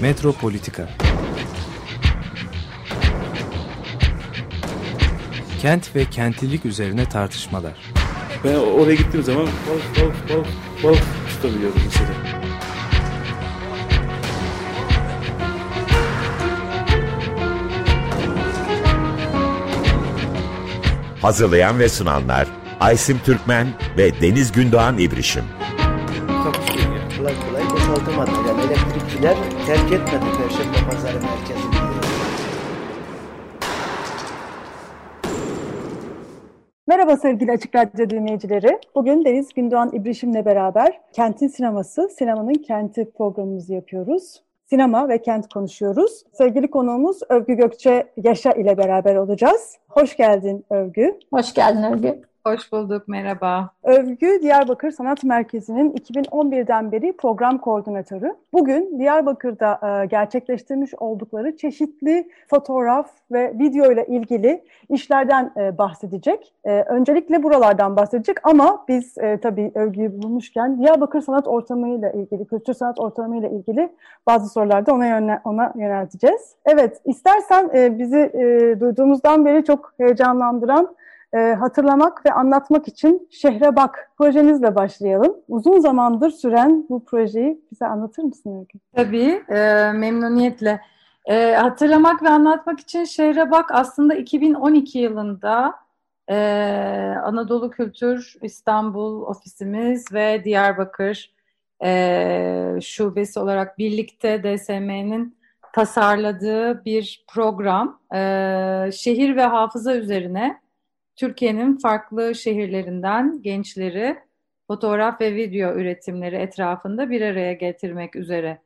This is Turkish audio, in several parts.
Metropolitika Kent ve kentlilik üzerine tartışmalar. Ben oraya gittiğim zaman balık balık balık balık tutabiliyordum mesela. Hazırlayan ve sunanlar Aysim Türkmen ve Deniz Gündoğan İbrişim. Kolay kolay boşaltamadı. Yani elektrikçiler terk etmedi Perşembe Pazarı merkezini. Merhaba sevgili Açık Radyo dinleyicileri. Bugün Deniz Gündoğan İbrişim'le beraber Kentin Sineması, Sinemanın Kenti programımızı yapıyoruz. Sinema ve kent konuşuyoruz. Sevgili konuğumuz Övgü Gökçe Yaşa ile beraber olacağız. Hoş geldin Övgü. Hoş geldin Övgü. Hoş bulduk, merhaba. Övgü Diyarbakır Sanat Merkezi'nin 2011'den beri program koordinatörü. Bugün Diyarbakır'da e, gerçekleştirmiş oldukları çeşitli fotoğraf ve video ile ilgili işlerden e, bahsedecek. E, öncelikle buralardan bahsedecek ama biz tabii övgüyü bulmuşken Diyarbakır sanat ortamıyla ilgili, kültür sanat ortamıyla ilgili bazı sorular da ona, yönel, ona yönelteceğiz. Evet, istersen bizi duyduğumuzdan beri çok heyecanlandıran e, hatırlamak ve anlatmak için Şehre Bak projenizle başlayalım. Uzun zamandır süren bu projeyi bize anlatır mısın Öykü? Tabii, e, memnuniyetle. E, hatırlamak ve anlatmak için Şehre Bak aslında 2012 yılında e, Anadolu Kültür İstanbul ofisimiz ve Diyarbakır e, şubesi olarak birlikte DSM'nin tasarladığı bir program. E, şehir ve hafıza üzerine Türkiye'nin farklı şehirlerinden gençleri fotoğraf ve video üretimleri etrafında bir araya getirmek üzere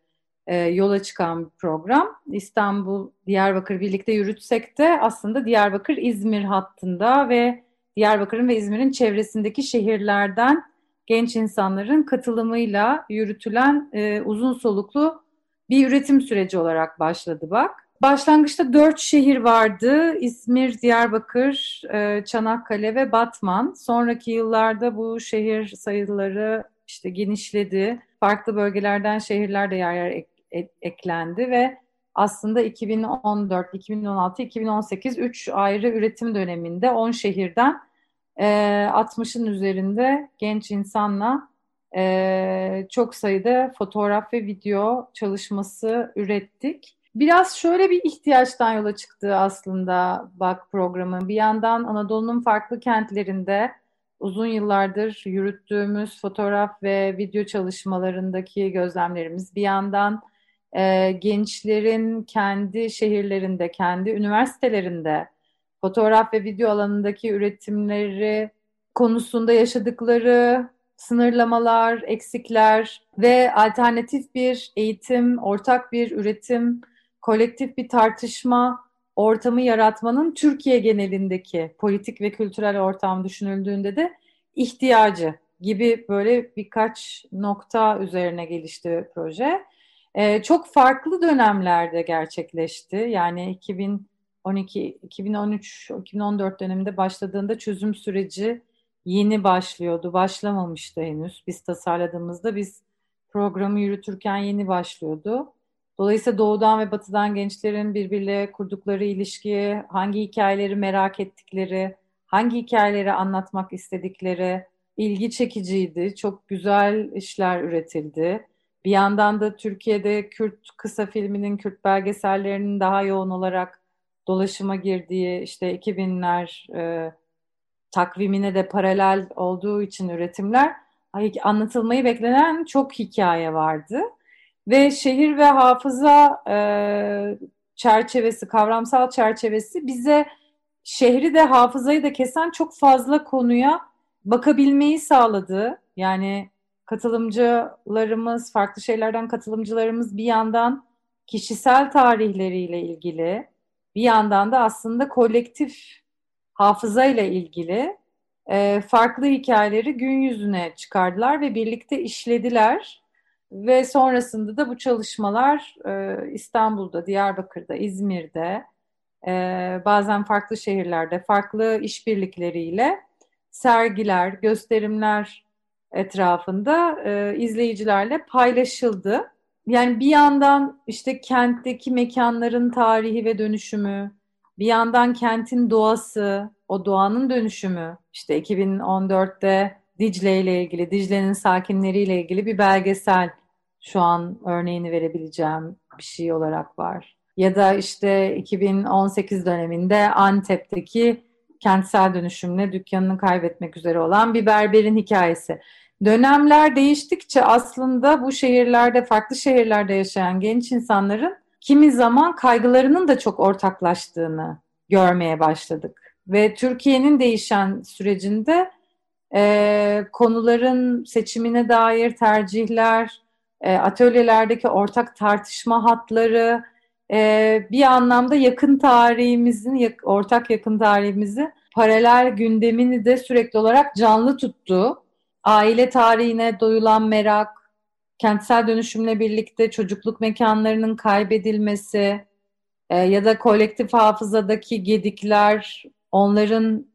e, yola çıkan bir program. İstanbul, Diyarbakır birlikte yürütsek de aslında Diyarbakır-İzmir hattında ve Diyarbakır'ın ve İzmir'in çevresindeki şehirlerden genç insanların katılımıyla yürütülen e, uzun soluklu bir üretim süreci olarak başladı bak. Başlangıçta dört şehir vardı. İzmir, Diyarbakır, e, Çanakkale ve Batman. Sonraki yıllarda bu şehir sayıları işte genişledi. Farklı bölgelerden şehirler de yer yer ek, ek, eklendi ve aslında 2014, 2016, 2018 üç ayrı üretim döneminde 10 şehirden e, 60'ın üzerinde genç insanla e, çok sayıda fotoğraf ve video çalışması ürettik. Biraz şöyle bir ihtiyaçtan yola çıktı aslında BAK programı. Bir yandan Anadolu'nun farklı kentlerinde uzun yıllardır yürüttüğümüz fotoğraf ve video çalışmalarındaki gözlemlerimiz, bir yandan e, gençlerin kendi şehirlerinde, kendi üniversitelerinde fotoğraf ve video alanındaki üretimleri konusunda yaşadıkları sınırlamalar, eksikler ve alternatif bir eğitim, ortak bir üretim kolektif bir tartışma ortamı yaratmanın Türkiye genelindeki politik ve kültürel ortam düşünüldüğünde de ihtiyacı gibi böyle birkaç nokta üzerine gelişti proje. Ee, çok farklı dönemlerde gerçekleşti. Yani 2012, 2013, 2014 döneminde başladığında çözüm süreci yeni başlıyordu. Başlamamıştı henüz. Biz tasarladığımızda biz programı yürütürken yeni başlıyordu. Dolayısıyla doğudan ve batıdan gençlerin birbiriyle kurdukları ilişki, hangi hikayeleri merak ettikleri, hangi hikayeleri anlatmak istedikleri ilgi çekiciydi. Çok güzel işler üretildi. Bir yandan da Türkiye'de Kürt kısa filminin, Kürt belgesellerinin daha yoğun olarak dolaşıma girdiği işte 2000'ler e, takvimine de paralel olduğu için üretimler anlatılmayı beklenen çok hikaye vardı. Ve şehir ve hafıza e, çerçevesi, kavramsal çerçevesi bize şehri de hafızayı da kesen çok fazla konuya bakabilmeyi sağladı. Yani katılımcılarımız, farklı şeylerden katılımcılarımız bir yandan kişisel tarihleriyle ilgili, bir yandan da aslında kolektif hafızayla ilgili e, farklı hikayeleri gün yüzüne çıkardılar ve birlikte işlediler. Ve sonrasında da bu çalışmalar e, İstanbul'da, Diyarbakır'da, İzmir'de, e, bazen farklı şehirlerde, farklı işbirlikleriyle sergiler, gösterimler etrafında e, izleyicilerle paylaşıldı. yani bir yandan işte kentteki mekanların tarihi ve dönüşümü, bir yandan kentin doğası, o doğanın dönüşümü, işte 2014'te Dicle ile ilgili, Dicle'nin sakinleriyle ilgili bir belgesel şu an örneğini verebileceğim bir şey olarak var. Ya da işte 2018 döneminde Antep'teki kentsel dönüşümle dükkanını kaybetmek üzere olan bir berberin hikayesi. Dönemler değiştikçe aslında bu şehirlerde, farklı şehirlerde yaşayan genç insanların kimi zaman kaygılarının da çok ortaklaştığını görmeye başladık. Ve Türkiye'nin değişen sürecinde e, konuların seçimine dair tercihler, e, atölyelerdeki ortak tartışma hatları, e, bir anlamda yakın tarihimizin, ortak yakın tarihimizi paralel gündemini de sürekli olarak canlı tuttu. Aile tarihine doyulan merak, kentsel dönüşümle birlikte çocukluk mekanlarının kaybedilmesi e, ya da kolektif hafızadaki gedikler, onların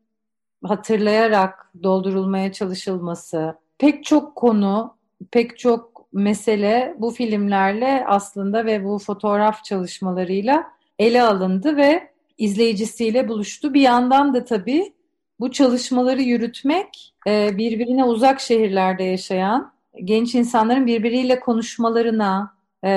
hatırlayarak doldurulmaya çalışılması, pek çok konu, pek çok mesele bu filmlerle aslında ve bu fotoğraf çalışmalarıyla ele alındı ve izleyicisiyle buluştu. Bir yandan da tabii bu çalışmaları yürütmek e, birbirine uzak şehirlerde yaşayan genç insanların birbiriyle konuşmalarına, e,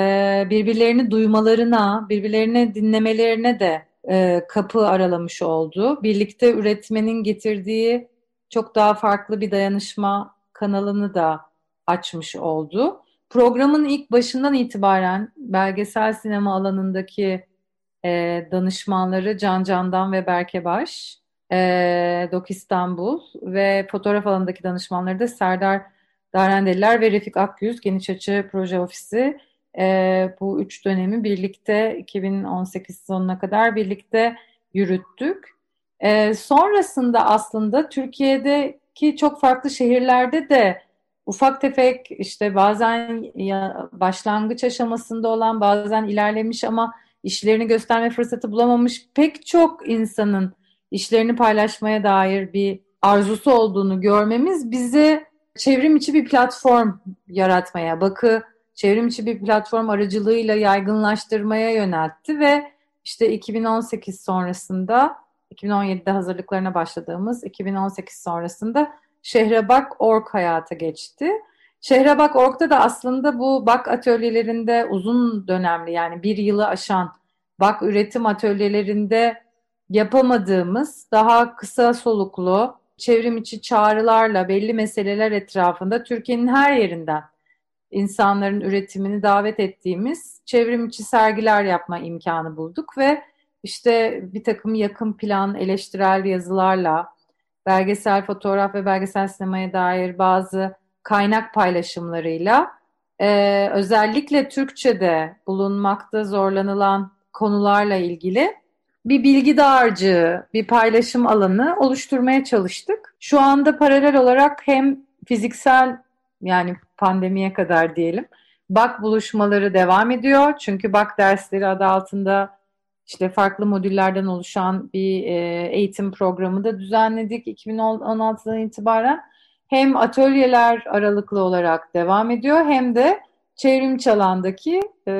birbirlerini duymalarına, birbirlerini dinlemelerine de e, kapı aralamış oldu. Birlikte üretmenin getirdiği çok daha farklı bir dayanışma kanalını da açmış oldu. Programın ilk başından itibaren belgesel sinema alanındaki e, danışmanları Can Candan ve Berke Baş, e, Dok İstanbul ve fotoğraf alanındaki danışmanları da Serdar Darendeliler ve Refik Akyüz Geniş Açı Proje Ofisi e, bu üç dönemi birlikte 2018 sonuna kadar birlikte yürüttük. E, sonrasında aslında Türkiye'deki çok farklı şehirlerde de ufak tefek işte bazen ya, başlangıç aşamasında olan bazen ilerlemiş ama işlerini gösterme fırsatı bulamamış pek çok insanın işlerini paylaşmaya dair bir arzusu olduğunu görmemiz bize çevrim içi bir platform yaratmaya, bakı çevrim içi bir platform aracılığıyla yaygınlaştırmaya yöneltti ve işte 2018 sonrasında 2017'de hazırlıklarına başladığımız 2018 sonrasında Şehrebak Org hayata geçti. Şehrebak Org'da da aslında bu bak atölyelerinde uzun dönemli yani bir yılı aşan bak üretim atölyelerinde yapamadığımız daha kısa soluklu çevrim içi çağrılarla belli meseleler etrafında Türkiye'nin her yerinden insanların üretimini davet ettiğimiz çevrim içi sergiler yapma imkanı bulduk ve işte bir takım yakın plan eleştirel yazılarla belgesel fotoğraf ve belgesel sinemaya dair bazı kaynak paylaşımlarıyla e, özellikle Türkçe'de bulunmakta zorlanılan konularla ilgili bir bilgi dağarcığı, bir paylaşım alanı oluşturmaya çalıştık. Şu anda paralel olarak hem fiziksel yani pandemiye kadar diyelim. BAK buluşmaları devam ediyor. Çünkü BAK dersleri adı altında işte farklı modüllerden oluşan bir e, eğitim programı da düzenledik 2016'dan itibaren. Hem atölyeler aralıklı olarak devam ediyor hem de çevrim çalandaki e,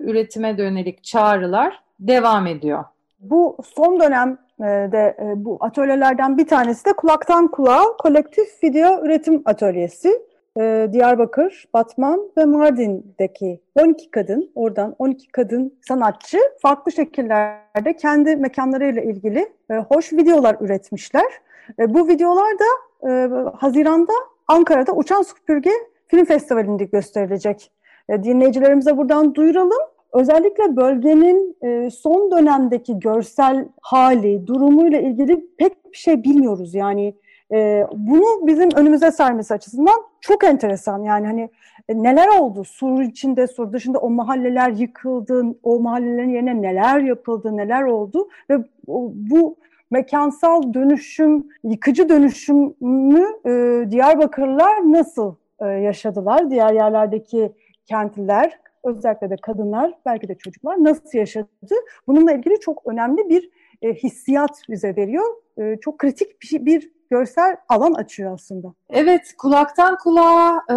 üretime dönelik çağrılar devam ediyor. Bu son dönemde e, bu atölyelerden bir tanesi de kulaktan kulağa kolektif video üretim atölyesi e, Diyarbakır, Batman ve Mardin'deki 12 kadın, oradan 12 kadın sanatçı farklı şekillerde kendi mekanlarıyla ilgili e, hoş videolar üretmişler. E, bu videolar da e, Haziran'da Ankara'da Uçan Süpürge Film Festivali'nde gösterilecek. Dinleyicilerimize buradan duyuralım. Özellikle bölgenin son dönemdeki görsel hali, durumuyla ilgili pek bir şey bilmiyoruz. Yani e, bunu bizim önümüze sermesi açısından çok enteresan. Yani hani e, neler oldu? Sur içinde, Sur dışında o mahalleler yıkıldı, o mahallelerin yerine neler yapıldı, neler oldu ve bu mekansal dönüşüm, yıkıcı dönüşümü e, Diyarbakırlılar nasıl e, yaşadılar? Diğer yerlerdeki kentliler, özellikle de kadınlar, belki de çocuklar nasıl yaşadı? Bununla ilgili çok önemli bir e, hissiyat bize veriyor. E, çok kritik bir, bir görsel alan açıyor aslında. Evet, kulaktan kulağa e,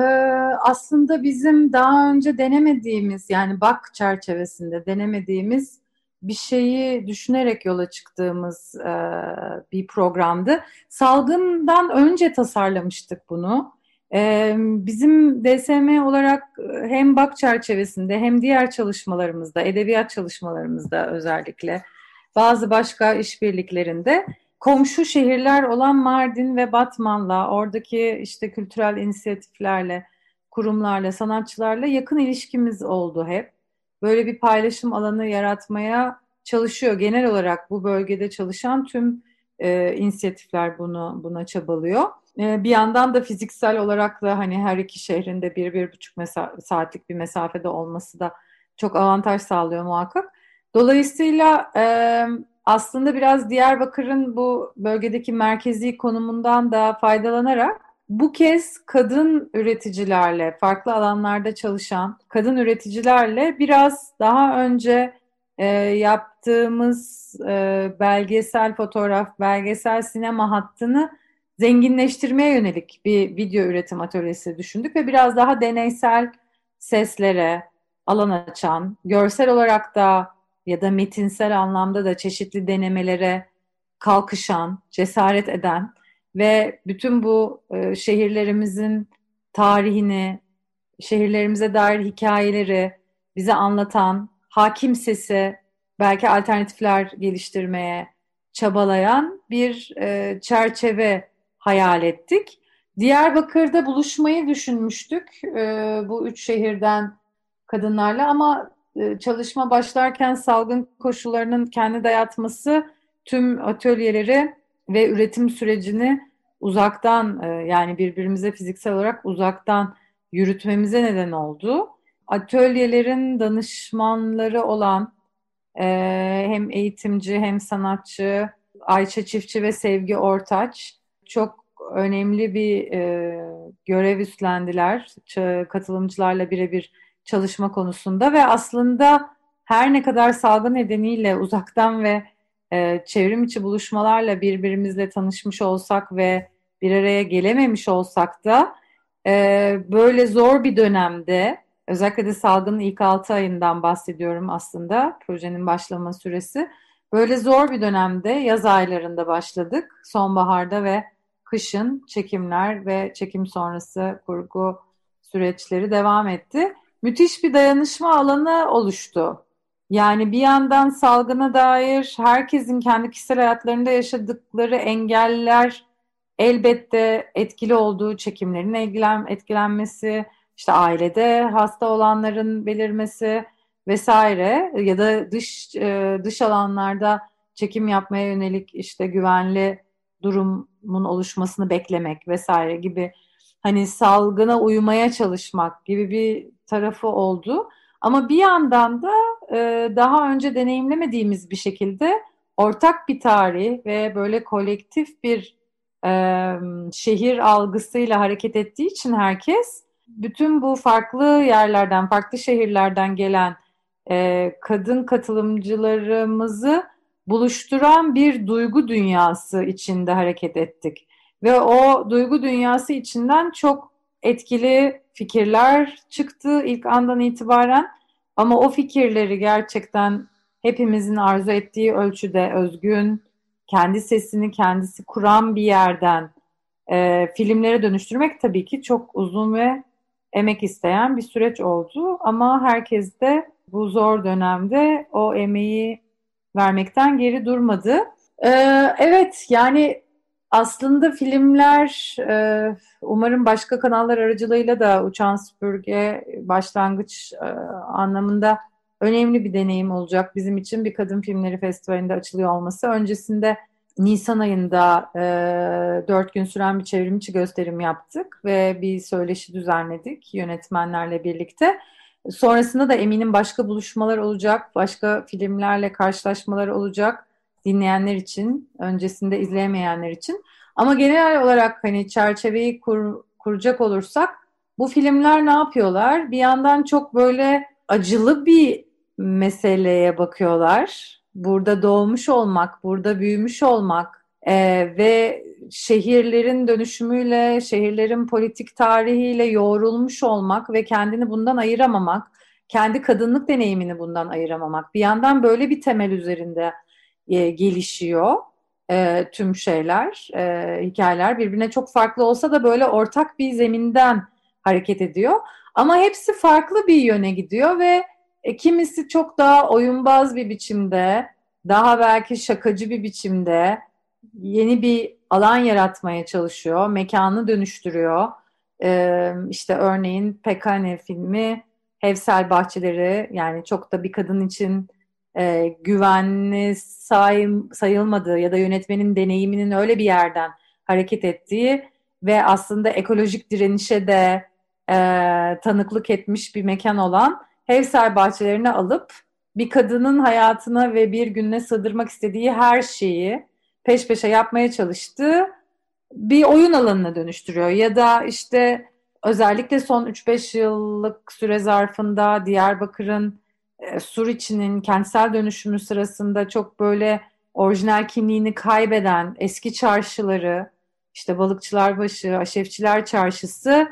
aslında bizim daha önce denemediğimiz yani bak çerçevesinde denemediğimiz bir şeyi düşünerek yola çıktığımız e, bir programdı. Salgından önce tasarlamıştık bunu. E, bizim DSM olarak hem bak çerçevesinde hem diğer çalışmalarımızda, edebiyat çalışmalarımızda özellikle bazı başka işbirliklerinde komşu şehirler olan Mardin ve Batman'la, oradaki işte kültürel inisiyatiflerle, kurumlarla, sanatçılarla yakın ilişkimiz oldu hep. Böyle bir paylaşım alanı yaratmaya çalışıyor. Genel olarak bu bölgede çalışan tüm e, inisiyatifler bunu buna çabalıyor. E, bir yandan da fiziksel olarak da hani her iki şehrinde bir, bir buçuk saatlik bir mesafede olması da çok avantaj sağlıyor muhakkak. Dolayısıyla e, aslında biraz Diyarbakır'ın bu bölgedeki merkezi konumundan da faydalanarak bu kez kadın üreticilerle, farklı alanlarda çalışan kadın üreticilerle biraz daha önce e, yaptığımız e, belgesel fotoğraf, belgesel sinema hattını zenginleştirmeye yönelik bir video üretim atölyesi düşündük ve biraz daha deneysel seslere alan açan, görsel olarak da ya da metinsel anlamda da çeşitli denemelere kalkışan, cesaret eden ve bütün bu e, şehirlerimizin tarihini, şehirlerimize dair hikayeleri bize anlatan, hakim sesi, belki alternatifler geliştirmeye çabalayan bir e, çerçeve hayal ettik. Diyarbakır'da buluşmayı düşünmüştük e, bu üç şehirden kadınlarla ama çalışma başlarken salgın koşullarının kendi dayatması tüm atölyeleri ve üretim sürecini uzaktan e, yani birbirimize fiziksel olarak uzaktan yürütmemize neden oldu. Atölyelerin danışmanları olan e, hem eğitimci hem sanatçı Ayça Çiftçi ve Sevgi Ortaç çok önemli bir görev üstlendiler. Katılımcılarla birebir çalışma konusunda ve aslında her ne kadar salgın nedeniyle uzaktan ve e, çevrim içi buluşmalarla birbirimizle tanışmış olsak ve bir araya gelememiş olsak da e, böyle zor bir dönemde özellikle de salgının ilk 6 ayından bahsediyorum aslında projenin başlama süresi. Böyle zor bir dönemde yaz aylarında başladık. Sonbaharda ve kışın çekimler ve çekim sonrası kurgu süreçleri devam etti müthiş bir dayanışma alanı oluştu. Yani bir yandan salgına dair herkesin kendi kişisel hayatlarında yaşadıkları engeller elbette etkili olduğu çekimlerin ilgilen, etkilenmesi, işte ailede hasta olanların belirmesi vesaire ya da dış e, dış alanlarda çekim yapmaya yönelik işte güvenli durumun oluşmasını beklemek vesaire gibi hani salgına uyumaya çalışmak gibi bir tarafı oldu. Ama bir yandan da e, daha önce deneyimlemediğimiz bir şekilde ortak bir tarih ve böyle kolektif bir e, şehir algısıyla hareket ettiği için herkes bütün bu farklı yerlerden, farklı şehirlerden gelen e, kadın katılımcılarımızı buluşturan bir duygu dünyası içinde hareket ettik. Ve o duygu dünyası içinden çok etkili fikirler çıktı ilk andan itibaren. Ama o fikirleri gerçekten hepimizin arzu ettiği ölçüde özgün, kendi sesini kendisi kuran bir yerden e, filmlere dönüştürmek tabii ki çok uzun ve emek isteyen bir süreç oldu. Ama herkes de bu zor dönemde o emeği vermekten geri durmadı. Ee, evet yani aslında filmler e, umarım başka kanallar aracılığıyla da Uçan Süpürge başlangıç e, anlamında önemli bir deneyim olacak bizim için bir kadın filmleri festivalinde açılıyor olması. Öncesinde Nisan ayında e, dört gün süren bir çevrimiçi gösterim yaptık ve bir söyleşi düzenledik yönetmenlerle birlikte. Sonrasında da eminim başka buluşmalar olacak, başka filmlerle karşılaşmalar olacak dinleyenler için, öncesinde izleyemeyenler için. Ama genel olarak hani çerçeveyi kur, kuracak olursak bu filmler ne yapıyorlar? Bir yandan çok böyle acılı bir meseleye bakıyorlar. burada doğmuş olmak, burada büyümüş olmak e, ve şehirlerin dönüşümüyle, şehirlerin politik tarihiyle yoğrulmuş olmak ve kendini bundan ayıramamak, kendi kadınlık deneyimini bundan ayıramamak. Bir yandan böyle bir temel üzerinde e, gelişiyor e, tüm şeyler, e, hikayeler birbirine çok farklı olsa da böyle ortak bir zeminden hareket ediyor. Ama hepsi farklı bir yöne gidiyor ve kimisi çok daha oyunbaz bir biçimde, daha belki şakacı bir biçimde yeni bir alan yaratmaya çalışıyor, mekanı dönüştürüyor. E, işte örneğin Pekane filmi Hevsel Bahçeleri yani çok da bir kadın için e, güvenli say, sayılmadığı ya da yönetmenin deneyiminin öyle bir yerden hareket ettiği ve aslında ekolojik direnişe de e, tanıklık etmiş bir mekan olan Hevsel bahçelerini alıp bir kadının hayatına ve bir gününe sığdırmak istediği her şeyi peş peşe yapmaya çalıştığı bir oyun alanına dönüştürüyor. Ya da işte özellikle son 3-5 yıllık süre zarfında Diyarbakır'ın e, Suriçi'nin kentsel dönüşümü sırasında çok böyle orijinal kimliğini kaybeden eski çarşıları, işte Balıkçılarbaşı, Aşefçiler Çarşısı,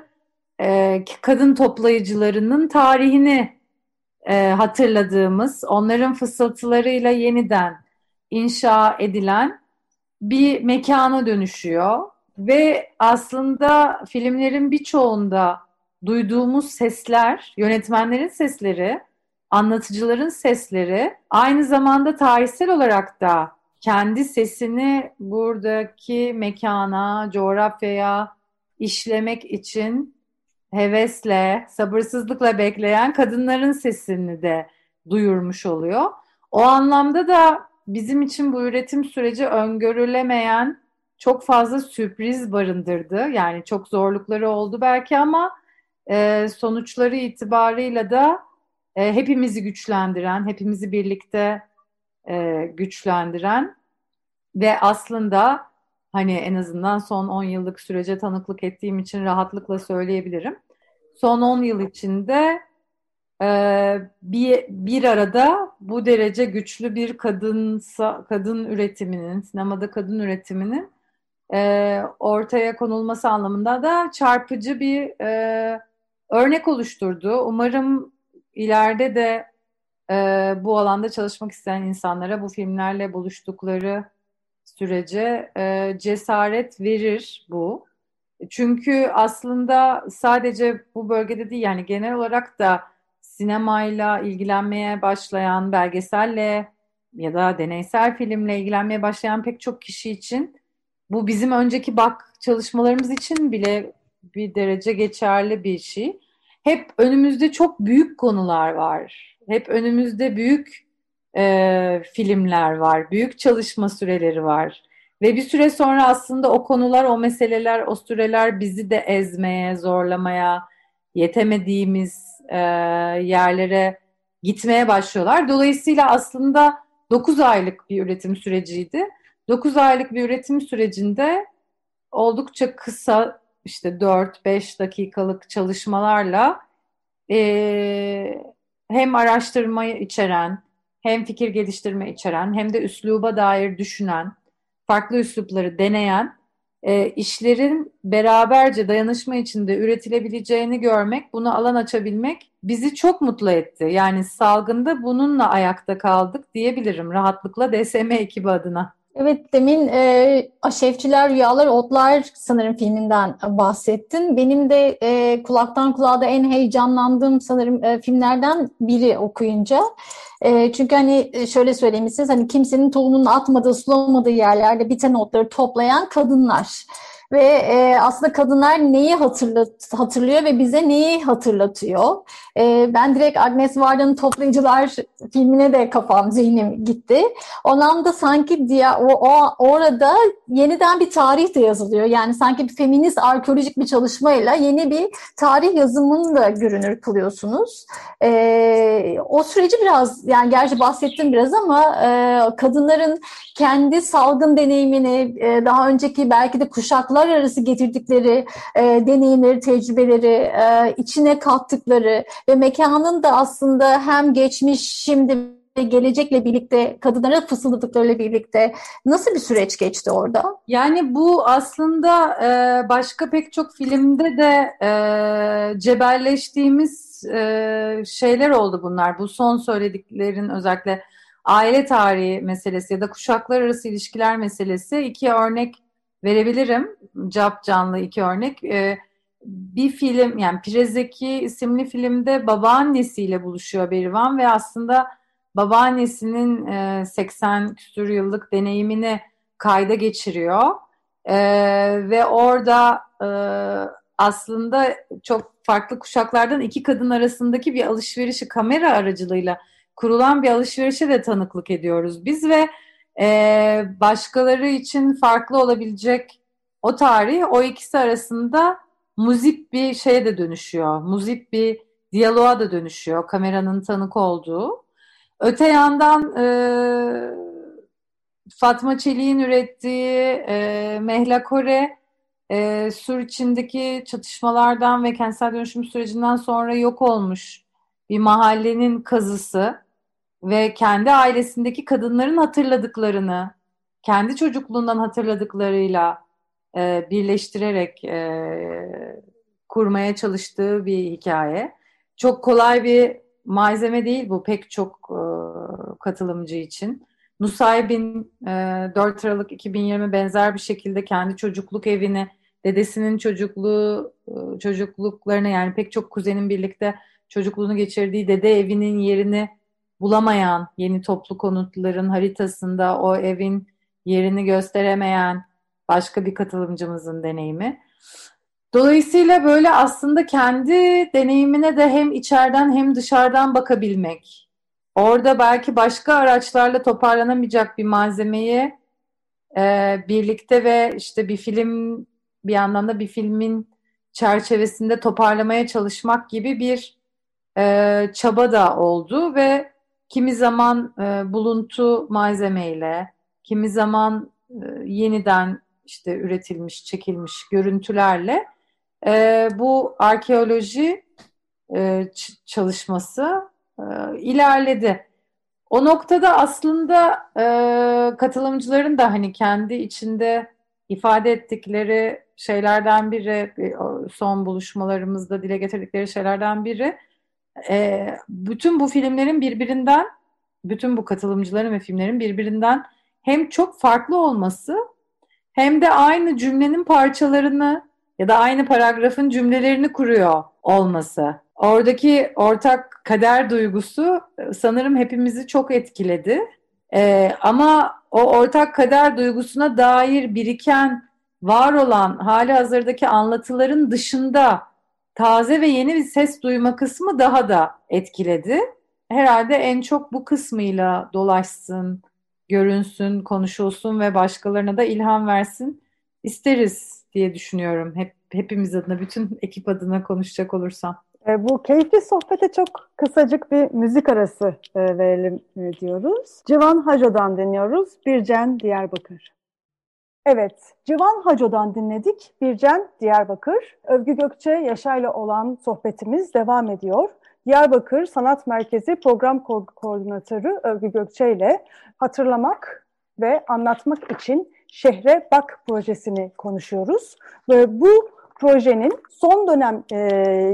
e, kadın toplayıcılarının tarihini e, hatırladığımız, onların fısıltılarıyla yeniden inşa edilen bir mekana dönüşüyor. Ve aslında filmlerin birçoğunda duyduğumuz sesler, yönetmenlerin sesleri, anlatıcıların sesleri aynı zamanda tarihsel olarak da kendi sesini buradaki mekana, coğrafyaya işlemek için hevesle, sabırsızlıkla bekleyen kadınların sesini de duyurmuş oluyor. O anlamda da bizim için bu üretim süreci öngörülemeyen çok fazla sürpriz barındırdı. Yani çok zorlukları oldu belki ama e, sonuçları itibarıyla da e, hepimizi güçlendiren, hepimizi birlikte e, güçlendiren ve aslında hani en azından son 10 yıllık sürece tanıklık ettiğim için rahatlıkla söyleyebilirim. Son 10 yıl içinde e, bir, bir arada bu derece güçlü bir kadın kadın üretiminin, sinemada kadın üretiminin e, ortaya konulması anlamında da çarpıcı bir e, örnek oluşturdu. Umarım ileride de e, bu alanda çalışmak isteyen insanlara bu filmlerle buluştukları sürece e, cesaret verir bu. Çünkü aslında sadece bu bölgede değil yani genel olarak da sinemayla ilgilenmeye başlayan, belgeselle ya da deneysel filmle ilgilenmeye başlayan pek çok kişi için bu bizim önceki bak çalışmalarımız için bile bir derece geçerli bir şey. Hep önümüzde çok büyük konular var. Hep önümüzde büyük e, filmler var, büyük çalışma süreleri var. Ve bir süre sonra aslında o konular, o meseleler, o süreler bizi de ezmeye, zorlamaya, yetemediğimiz e, yerlere gitmeye başlıyorlar. Dolayısıyla aslında 9 aylık bir üretim süreciydi. 9 aylık bir üretim sürecinde oldukça kısa işte 4-5 dakikalık çalışmalarla e, hem araştırmayı içeren, hem fikir geliştirme içeren, hem de üsluba dair düşünen, farklı üslupları deneyen e, işlerin beraberce dayanışma içinde üretilebileceğini görmek, bunu alan açabilmek bizi çok mutlu etti. Yani salgında bununla ayakta kaldık diyebilirim rahatlıkla DSM ekibi adına. Evet demin e, Aşefçiler Rüyalar Otlar sanırım filminden bahsettin. Benim de e, kulaktan kulağa da en heyecanlandığım sanırım e, filmlerden biri okuyunca. E, çünkü hani e, şöyle söyleyeyim siz hani kimsenin tohumunu atmadığı, sulamadığı yerlerde biten otları toplayan kadınlar. Ve e, aslında kadınlar neyi hatırlat, hatırlıyor ve bize neyi hatırlatıyor? E, ben direkt Agnes Vardan'ın Toplayıcılar filmine de kafam, zihnim gitti. Ondan da sanki diye, o, o, orada yeniden bir tarih de yazılıyor. Yani sanki bir feminist arkeolojik bir çalışmayla yeni bir tarih yazımını da görünür kılıyorsunuz. E, o süreci biraz, yani gerçi bahsettim biraz ama e, kadınların kendi salgın deneyimini, e, daha önceki belki de kuşaklar arası getirdikleri e, deneyimleri, tecrübeleri, e, içine kattıkları ve mekanın da aslında hem geçmiş, şimdi gelecekle birlikte, kadınlara fısıldadıklarıyla birlikte nasıl bir süreç geçti orada? Yani bu aslında e, başka pek çok filmde de e, cebelleştiğimiz e, şeyler oldu bunlar. Bu son söylediklerin özellikle aile tarihi meselesi ya da kuşaklar arası ilişkiler meselesi iki örnek verebilirim. Cap canlı iki örnek. E, bir film yani Pirezeki isimli filmde babaannesiyle buluşuyor Berivan ve aslında babaannesinin e, 80 küsur yıllık deneyimini kayda geçiriyor. E, ve orada e, aslında çok farklı kuşaklardan iki kadın arasındaki bir alışverişi kamera aracılığıyla kurulan bir alışverişe de tanıklık ediyoruz biz ve e, başkaları için farklı olabilecek o tarih o ikisi arasında muzip bir şeye de dönüşüyor. Muzip bir diyaloğa da dönüşüyor kameranın tanık olduğu. Öte yandan e, Fatma Çelik'in ürettiği e, Mehla Kore e, Sur içindeki çatışmalardan ve kentsel dönüşüm sürecinden sonra yok olmuş bir mahallenin kazısı ve kendi ailesindeki kadınların hatırladıklarını, kendi çocukluğundan hatırladıklarıyla e, birleştirerek e, kurmaya çalıştığı bir hikaye. Çok kolay bir malzeme değil bu pek çok e, katılımcı için. Nusaybin e, 4 Aralık 2020 benzer bir şekilde kendi çocukluk evini, dedesinin çocukluğu e, çocukluklarını yani pek çok kuzenin birlikte çocukluğunu geçirdiği dede evinin yerini bulamayan yeni toplu konutların haritasında o evin yerini gösteremeyen başka bir katılımcımızın deneyimi. Dolayısıyla böyle aslında kendi deneyimine de hem içeriden hem dışarıdan bakabilmek, orada belki başka araçlarla toparlanamayacak bir malzemeyi e, birlikte ve işte bir film bir yandan da bir filmin çerçevesinde toparlamaya çalışmak gibi bir e, çaba da oldu ve kimi zaman e, buluntu malzemeyle, kimi zaman e, yeniden işte üretilmiş, çekilmiş görüntülerle e, bu arkeoloji e, çalışması e, ilerledi. O noktada aslında e, katılımcıların da hani kendi içinde ifade ettikleri şeylerden biri, son buluşmalarımızda dile getirdikleri şeylerden biri, e, bütün bu filmlerin birbirinden, bütün bu katılımcıların ve filmlerin birbirinden hem çok farklı olması hem de aynı cümlenin parçalarını ya da aynı paragrafın cümlelerini kuruyor olması. Oradaki ortak kader duygusu e, sanırım hepimizi çok etkiledi. Ee, ama o ortak kader duygusuna dair biriken, var olan hali hazırdaki anlatıların dışında taze ve yeni bir ses duyma kısmı daha da etkiledi. Herhalde en çok bu kısmıyla dolaşsın, görünsün, konuşulsun ve başkalarına da ilham versin isteriz diye düşünüyorum. Hep hepimiz adına, bütün ekip adına konuşacak olursam. E, bu keyifli sohbete çok kısacık bir müzik arası e, verelim e, diyoruz. Civan Haco'dan dinliyoruz. Bircen Diyarbakır. Evet, Civan Haco'dan dinledik. Bircen Diyarbakır. Övgü Gökçe Yaşay'la olan sohbetimiz devam ediyor. Diyarbakır Sanat Merkezi Program Ko Koordinatörü Övgü Gökçe ile hatırlamak ve anlatmak için Şehre Bak projesini konuşuyoruz. Ve bu projenin son dönem e,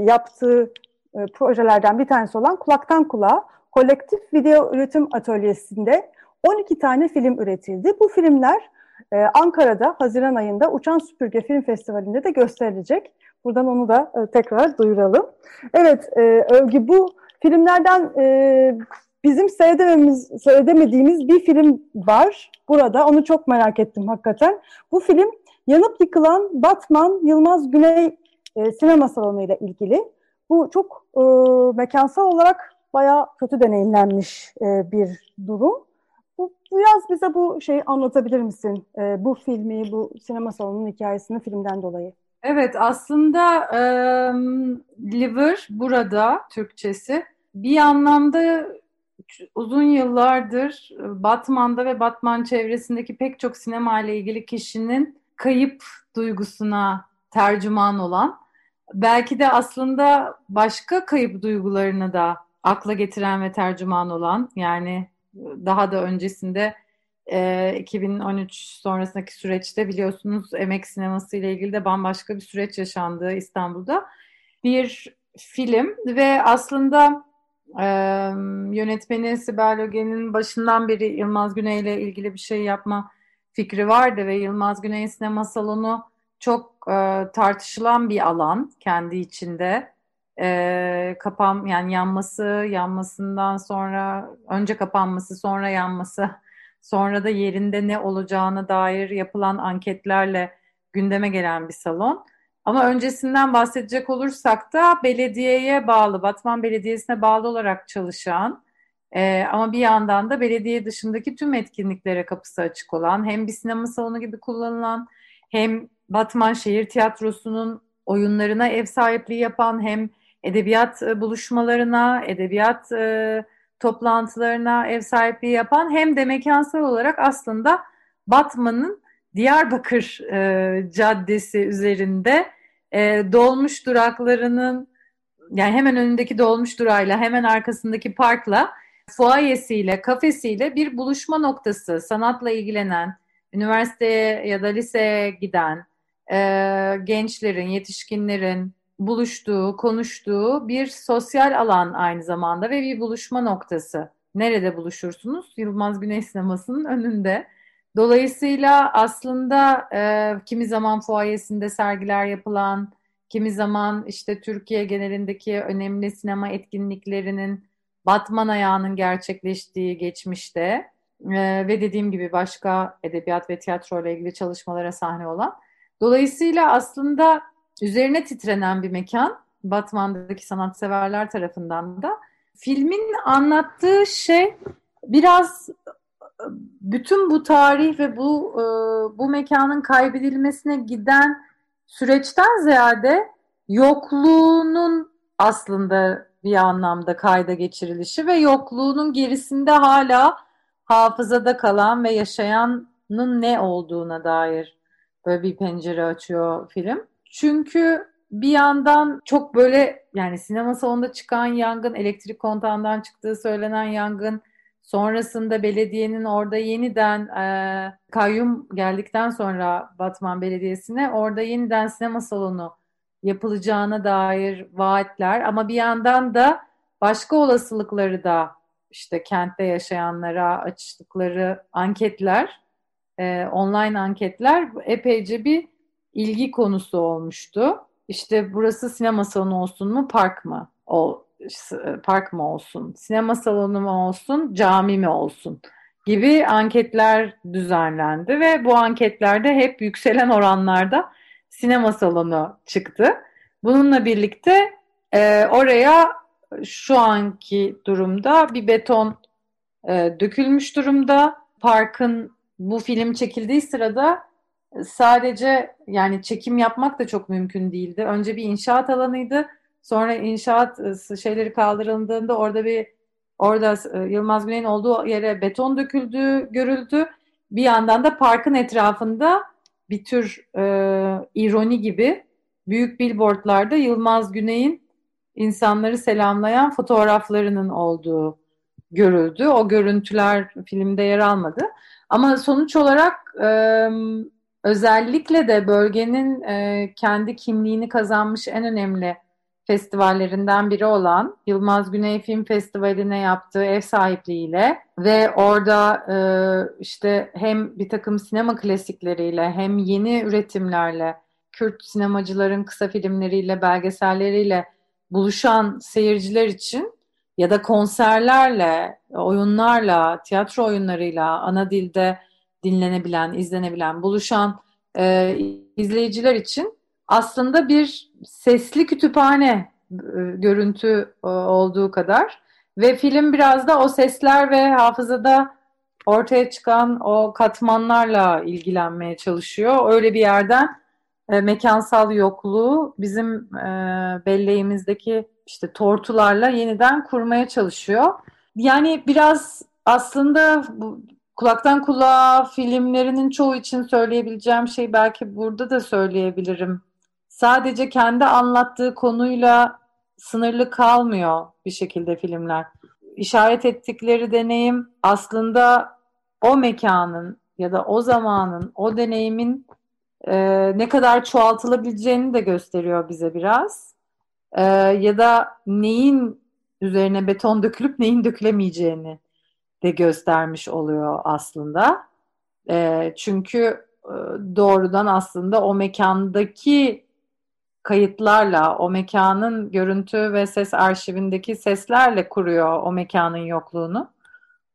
yaptığı e, projelerden bir tanesi olan Kulaktan Kulağa Kolektif Video Üretim Atölyesi'nde 12 tane film üretildi. Bu filmler e, Ankara'da Haziran ayında Uçan Süpürge Film Festivali'nde de gösterilecek. Buradan onu da e, tekrar duyuralım. Evet, e, Övgü bu filmlerden e, bizim seyredemediğimiz bir film var burada. Onu çok merak ettim hakikaten. Bu film yanıp yıkılan Batman Yılmaz Güney e, sinema salonu ile ilgili. Bu çok e, mekansal olarak bayağı kötü deneyimlenmiş e, bir durum. Bu, biraz bize bu şeyi anlatabilir misin? E, bu filmi, bu sinema salonunun hikayesini filmden dolayı. Evet, aslında e, Liver burada Türkçesi bir anlamda uzun yıllardır Batman'da ve Batman çevresindeki pek çok sinema ile ilgili kişinin kayıp duygusuna tercüman olan belki de aslında başka kayıp duygularını da akla getiren ve tercüman olan yani daha da öncesinde e, 2013 sonrasındaki süreçte biliyorsunuz emek sineması ile ilgili de bambaşka bir süreç yaşandı İstanbul'da. Bir film ve aslında e, yönetmeni Sibel Öge'nin başından beri Yılmaz Güney ile ilgili bir şey yapma fikri vardı ve Yılmaz Güney sinema salonu çok e, tartışılan bir alan kendi içinde. E, kapan yani yanması, yanmasından sonra önce kapanması, sonra yanması, sonra da yerinde ne olacağına dair yapılan anketlerle gündeme gelen bir salon. Ama öncesinden bahsedecek olursak da belediyeye bağlı, Batman Belediyesi'ne bağlı olarak çalışan e, ama bir yandan da belediye dışındaki tüm etkinliklere kapısı açık olan, hem bir sinema salonu gibi kullanılan, hem Batman Şehir Tiyatrosu'nun oyunlarına ev sahipliği yapan, hem edebiyat e, buluşmalarına, edebiyat e, toplantılarına ev sahipliği yapan, hem de mekansal olarak aslında Batman'ın Diyarbakır e, Caddesi üzerinde dolmuş duraklarının yani hemen önündeki dolmuş durayla hemen arkasındaki parkla fuayesiyle, kafesiyle bir buluşma noktası. Sanatla ilgilenen, üniversiteye ya da liseye giden e, gençlerin, yetişkinlerin buluştuğu, konuştuğu bir sosyal alan aynı zamanda ve bir buluşma noktası. Nerede buluşursunuz? Yılmaz Güney Sineması'nın önünde. Dolayısıyla aslında e, kimi zaman fuayesinde sergiler yapılan, kimi zaman işte Türkiye genelindeki önemli sinema etkinliklerinin Batman ayağının gerçekleştiği geçmişte e, ve dediğim gibi başka edebiyat ve tiyatro ile ilgili çalışmalara sahne olan. Dolayısıyla aslında üzerine titrenen bir mekan Batman'daki sanatseverler tarafından da. Filmin anlattığı şey biraz bütün bu tarih ve bu e, bu mekanın kaybedilmesine giden süreçten ziyade yokluğunun aslında bir anlamda kayda geçirilişi ve yokluğunun gerisinde hala hafızada kalan ve yaşayanın ne olduğuna dair böyle bir pencere açıyor film. Çünkü bir yandan çok böyle yani sinema salonunda çıkan yangın, elektrik kontağından çıktığı söylenen yangın, sonrasında belediyenin orada yeniden e, kayyum geldikten sonra Batman Belediyesi'ne orada yeniden sinema salonu yapılacağına dair vaatler. Ama bir yandan da başka olasılıkları da işte kentte yaşayanlara açtıkları anketler, e, online anketler epeyce bir ilgi konusu olmuştu. İşte burası sinema salonu olsun mu, park mı? O park mı olsun, sinema salonu mu olsun, cami mi olsun gibi anketler düzenlendi ve bu anketlerde hep yükselen oranlarda sinema salonu çıktı. Bununla birlikte e, oraya şu anki durumda bir beton e, dökülmüş durumda. Parkın bu film çekildiği sırada sadece yani çekim yapmak da çok mümkün değildi. Önce bir inşaat alanıydı. Sonra inşaat e, şeyleri kaldırıldığında orada bir orada e, Yılmaz Güney'in olduğu yere beton döküldüğü görüldü. Bir yandan da parkın etrafında bir tür e, ironi gibi büyük billboardlarda Yılmaz Güney'in insanları selamlayan fotoğraflarının olduğu görüldü. O görüntüler filmde yer almadı. Ama sonuç olarak e, özellikle de bölgenin e, kendi kimliğini kazanmış en önemli festivallerinden biri olan Yılmaz Güney Film Festivali'ne yaptığı ev sahipliğiyle ve orada e, işte hem bir takım sinema klasikleriyle hem yeni üretimlerle Kürt sinemacıların kısa filmleriyle, belgeselleriyle buluşan seyirciler için ya da konserlerle, oyunlarla, tiyatro oyunlarıyla ana dilde dinlenebilen, izlenebilen, buluşan e, izleyiciler için aslında bir sesli kütüphane e, görüntü e, olduğu kadar ve film biraz da o sesler ve hafızada ortaya çıkan o katmanlarla ilgilenmeye çalışıyor. Öyle bir yerden e, mekansal yokluğu bizim e, belleğimizdeki işte tortularla yeniden kurmaya çalışıyor. Yani biraz aslında bu kulaktan kulağa filmlerinin çoğu için söyleyebileceğim şey belki burada da söyleyebilirim. Sadece kendi anlattığı konuyla sınırlı kalmıyor bir şekilde filmler. İşaret ettikleri deneyim aslında o mekanın ya da o zamanın, o deneyimin e, ne kadar çoğaltılabileceğini de gösteriyor bize biraz. E, ya da neyin üzerine beton dökülüp neyin dökülemeyeceğini de göstermiş oluyor aslında. E, çünkü e, doğrudan aslında o mekandaki kayıtlarla, o mekanın görüntü ve ses arşivindeki seslerle kuruyor o mekanın yokluğunu.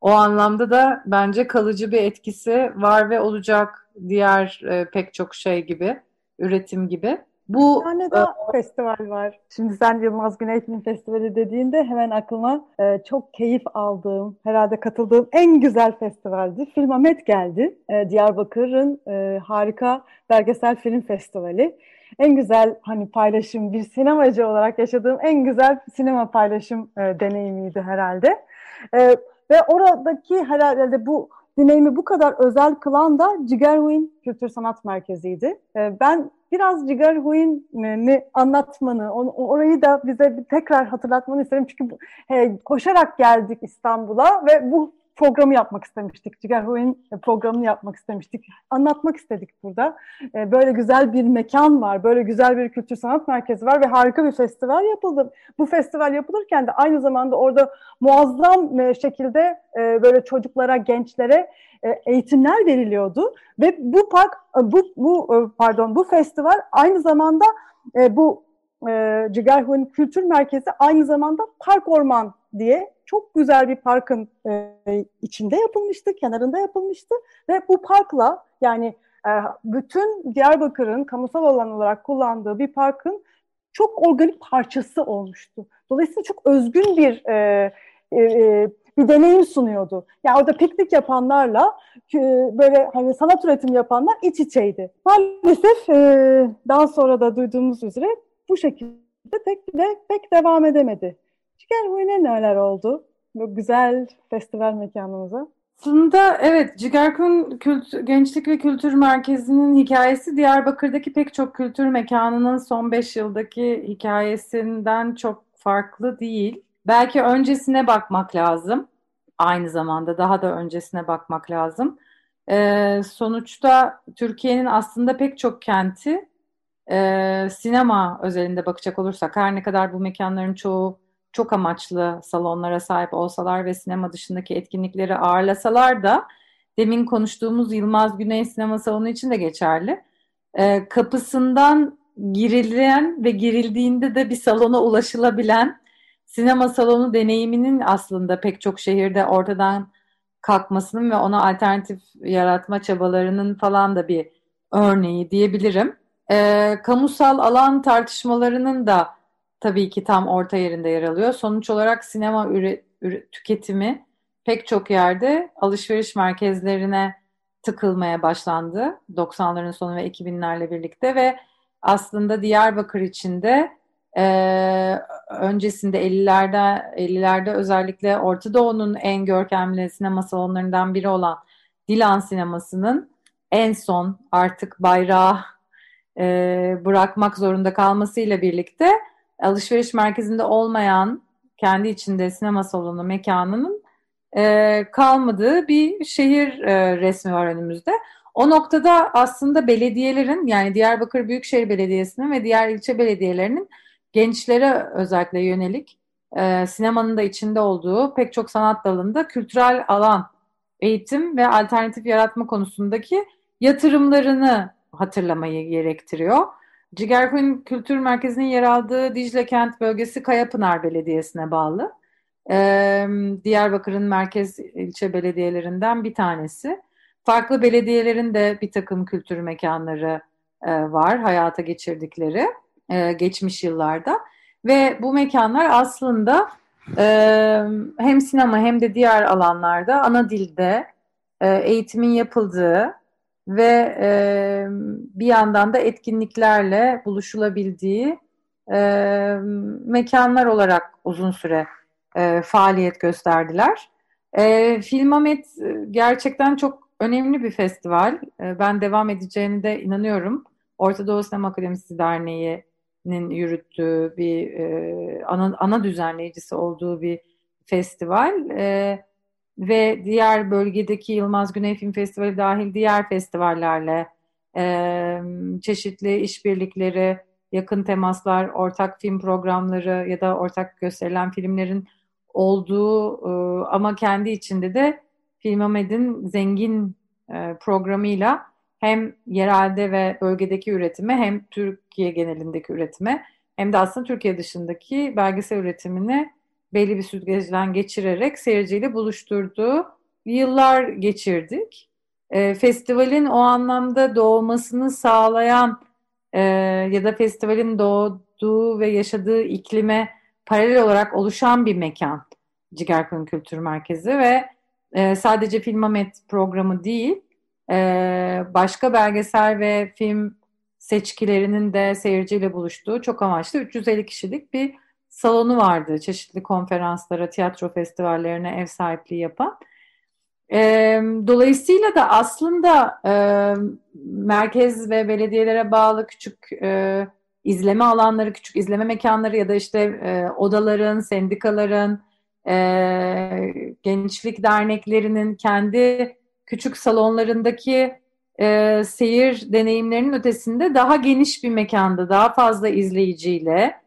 O anlamda da bence kalıcı bir etkisi var ve olacak diğer e, pek çok şey gibi, üretim gibi. Bu bir tane daha e, festival var. Şimdi sen Yılmaz Güney Film Festivali dediğinde hemen aklıma e, çok keyif aldığım, herhalde katıldığım en güzel festivaldi. Filmamet geldi. E, Diyarbakır'ın e, harika belgesel film festivali. En güzel hani paylaşım, bir sinemacı olarak yaşadığım en güzel sinema paylaşım e, deneyimiydi herhalde. E, ve oradaki herhalde bu deneyimi bu kadar özel kılan da Cigerhuin Kültür Sanat Merkezi'ydi. Ee, ben biraz Cigerhuin'i anlatmanı, orayı da bize tekrar hatırlatmanı isterim. Çünkü koşarak geldik İstanbul'a ve bu programı yapmak istemiştik. Cigerhoy'un programını yapmak istemiştik. Anlatmak istedik burada. Ee, böyle güzel bir mekan var, böyle güzel bir kültür sanat merkezi var ve harika bir festival yapıldı. Bu festival yapılırken de aynı zamanda orada muazzam e, şekilde e, böyle çocuklara, gençlere e, eğitimler veriliyordu ve bu park, bu, bu pardon, bu festival aynı zamanda bu e, Cigerhu'nun kültür merkezi aynı zamanda park orman diye çok güzel bir parkın e, içinde yapılmıştı, kenarında yapılmıştı ve bu parkla yani e, bütün Diyarbakır'ın kamusal alan olarak kullandığı bir parkın çok organik parçası olmuştu. Dolayısıyla çok özgün bir e, e, e bir deneyim sunuyordu. Yani orada piknik yapanlarla e, böyle hani sanat üretimi yapanlar iç içeydi. Maalesef e, daha sonra da duyduğumuz üzere bu şekilde pek de pek devam edemedi. Cigerhuyne neler oldu? Bu güzel festival mekanımıza. Aslında evet Cigerkun Kültür, Gençlik ve Kültür Merkezi'nin hikayesi Diyarbakır'daki pek çok kültür mekanının son 5 yıldaki hikayesinden çok farklı değil. Belki öncesine bakmak lazım. Aynı zamanda daha da öncesine bakmak lazım. Ee, sonuçta Türkiye'nin aslında pek çok kenti e, sinema özelinde bakacak olursak her ne kadar bu mekanların çoğu çok amaçlı salonlara sahip olsalar ve sinema dışındaki etkinlikleri ağırlasalar da demin konuştuğumuz Yılmaz Güney Sinema Salonu için de geçerli. E, kapısından girilen ve girildiğinde de bir salona ulaşılabilen sinema salonu deneyiminin aslında pek çok şehirde ortadan kalkmasının ve ona alternatif yaratma çabalarının falan da bir örneği diyebilirim. E, kamusal alan tartışmalarının da tabii ki tam orta yerinde yer alıyor. Sonuç olarak sinema üre, üre, tüketimi pek çok yerde alışveriş merkezlerine tıkılmaya başlandı 90'ların sonu ve 2000'lerle birlikte ve aslında Diyarbakır içinde e, öncesinde 50'lerde 50'lerde özellikle Orta Doğu'nun en görkemli sinema salonlarından biri olan Dilan sinemasının en son artık bayrağı e, bırakmak zorunda kalmasıyla birlikte alışveriş merkezinde olmayan kendi içinde sinema salonu mekanının e, kalmadığı bir şehir e, resmi var önümüzde. O noktada aslında belediyelerin yani Diyarbakır Büyükşehir Belediyesi'nin ve diğer ilçe belediyelerinin gençlere özellikle yönelik e, sinemanın da içinde olduğu pek çok sanat dalında kültürel alan, eğitim ve alternatif yaratma konusundaki yatırımlarını hatırlamayı gerektiriyor. Cigerkuyun Kültür Merkezi'nin yer aldığı Dicle Kent Bölgesi Kayapınar Belediyesi'ne bağlı. Ee, Diyarbakır'ın merkez ilçe belediyelerinden bir tanesi. Farklı belediyelerin de bir takım kültür mekanları e, var hayata geçirdikleri e, geçmiş yıllarda. Ve bu mekanlar aslında e, hem sinema hem de diğer alanlarda ana dilde e, eğitimin yapıldığı ve e, bir yandan da etkinliklerle buluşulabildiği e, mekanlar olarak uzun süre e, faaliyet gösterdiler. E, Filmamet gerçekten çok önemli bir festival. E, ben devam edeceğini de inanıyorum. Orta Doğu Sinema Akademisi Derneği Belediye'nin yürüttüğü bir e, ana, ana düzenleyicisi olduğu bir festival e, ve diğer bölgedeki Yılmaz Güney Film Festivali dahil diğer festivallerle e, çeşitli işbirlikleri, yakın temaslar, ortak film programları ya da ortak gösterilen filmlerin olduğu e, ama kendi içinde de Filmamed'in zengin e, programıyla hem yerelde ve bölgedeki üretime hem Türkiye genelindeki üretime hem de aslında Türkiye dışındaki belgesel üretimini belli bir süzgeçten geçirerek seyirciyle buluşturduğu yıllar geçirdik. E, festivalin o anlamda doğmasını sağlayan e, ya da festivalin doğduğu ve yaşadığı iklime paralel olarak oluşan bir mekan Cigerköy'ün Kültür Merkezi ve e, sadece Filmamet programı değil, e, başka belgesel ve film seçkilerinin de seyirciyle buluştuğu çok amaçlı 350 kişilik bir salonu vardı. Çeşitli konferanslara, tiyatro festivallerine ev sahipliği yapan. E, dolayısıyla da aslında e, merkez ve belediyelere bağlı küçük e, izleme alanları, küçük izleme mekanları ya da işte e, odaların, sendikaların, e, gençlik derneklerinin kendi küçük salonlarındaki e, seyir deneyimlerinin ötesinde daha geniş bir mekanda, daha fazla izleyiciyle,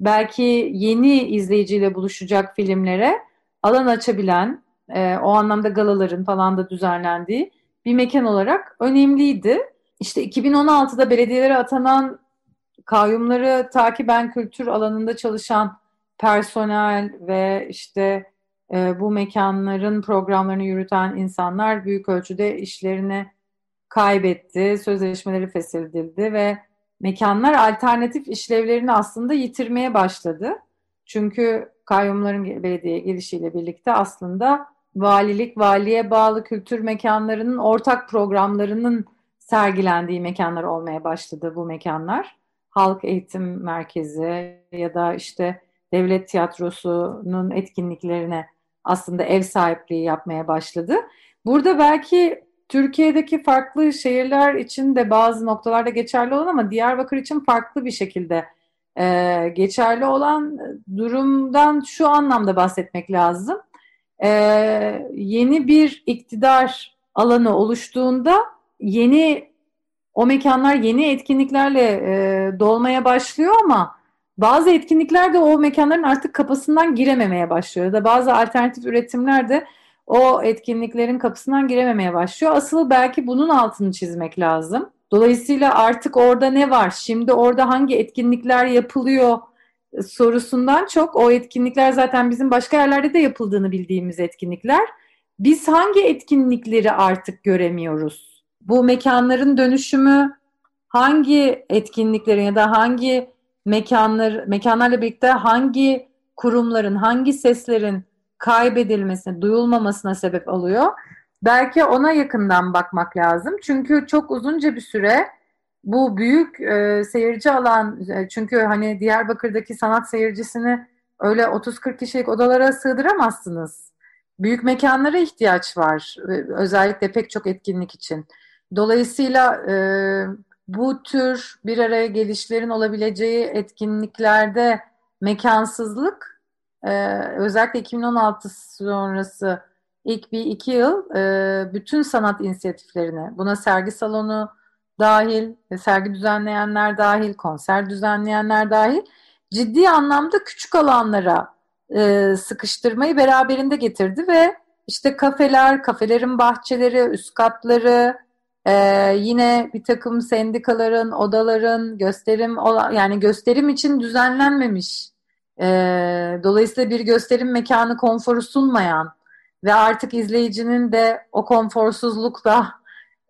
belki yeni izleyiciyle buluşacak filmlere alan açabilen, e, o anlamda galaların falan da düzenlendiği bir mekan olarak önemliydi. İşte 2016'da belediyelere atanan kayyumları takiben kültür alanında çalışan personel ve işte e, bu mekanların programlarını yürüten insanlar büyük ölçüde işlerini kaybetti, sözleşmeleri feshedildi ve mekanlar alternatif işlevlerini aslında yitirmeye başladı. Çünkü kayyumların belediye gelişiyle birlikte aslında valilik, valiye bağlı kültür mekanlarının ortak programlarının sergilendiği mekanlar olmaya başladı bu mekanlar. Halk Eğitim Merkezi ya da işte devlet tiyatrosunun etkinliklerine aslında ev sahipliği yapmaya başladı. Burada belki Türkiye'deki farklı şehirler için de bazı noktalarda geçerli olan ama Diyarbakır için farklı bir şekilde e, geçerli olan durumdan şu anlamda bahsetmek lazım. E, yeni bir iktidar alanı oluştuğunda yeni o mekanlar yeni etkinliklerle e, dolmaya başlıyor ama bazı etkinlikler de o mekanların artık kapısından girememeye başlıyor. Da bazı alternatif üretimler de o etkinliklerin kapısından girememeye başlıyor. Asıl belki bunun altını çizmek lazım. Dolayısıyla artık orada ne var? Şimdi orada hangi etkinlikler yapılıyor sorusundan çok o etkinlikler zaten bizim başka yerlerde de yapıldığını bildiğimiz etkinlikler. Biz hangi etkinlikleri artık göremiyoruz? Bu mekanların dönüşümü hangi etkinliklerin ya da hangi mekanlar mekanlarla birlikte hangi kurumların, hangi seslerin kaybedilmesine, duyulmamasına sebep oluyor. Belki ona yakından bakmak lazım. Çünkü çok uzunca bir süre bu büyük e, seyirci alan e, çünkü hani Diyarbakır'daki sanat seyircisini öyle 30-40 kişilik odalara sığdıramazsınız. Büyük mekanlara ihtiyaç var. Özellikle pek çok etkinlik için. Dolayısıyla e, bu tür bir araya gelişlerin olabileceği etkinliklerde mekansızlık e, özellikle 2016 sonrası ilk bir iki yıl e, bütün sanat inisiyatiflerine buna sergi salonu dahil, sergi düzenleyenler dahil, konser düzenleyenler dahil ciddi anlamda küçük alanlara e, sıkıştırmayı beraberinde getirdi ve işte kafeler, kafelerin bahçeleri, üst katları, ee, yine bir takım sendikaların, odaların gösterim yani gösterim için düzenlenmemiş. Ee, dolayısıyla bir gösterim mekanı konforu sunmayan ve artık izleyicinin de o konforsuzlukla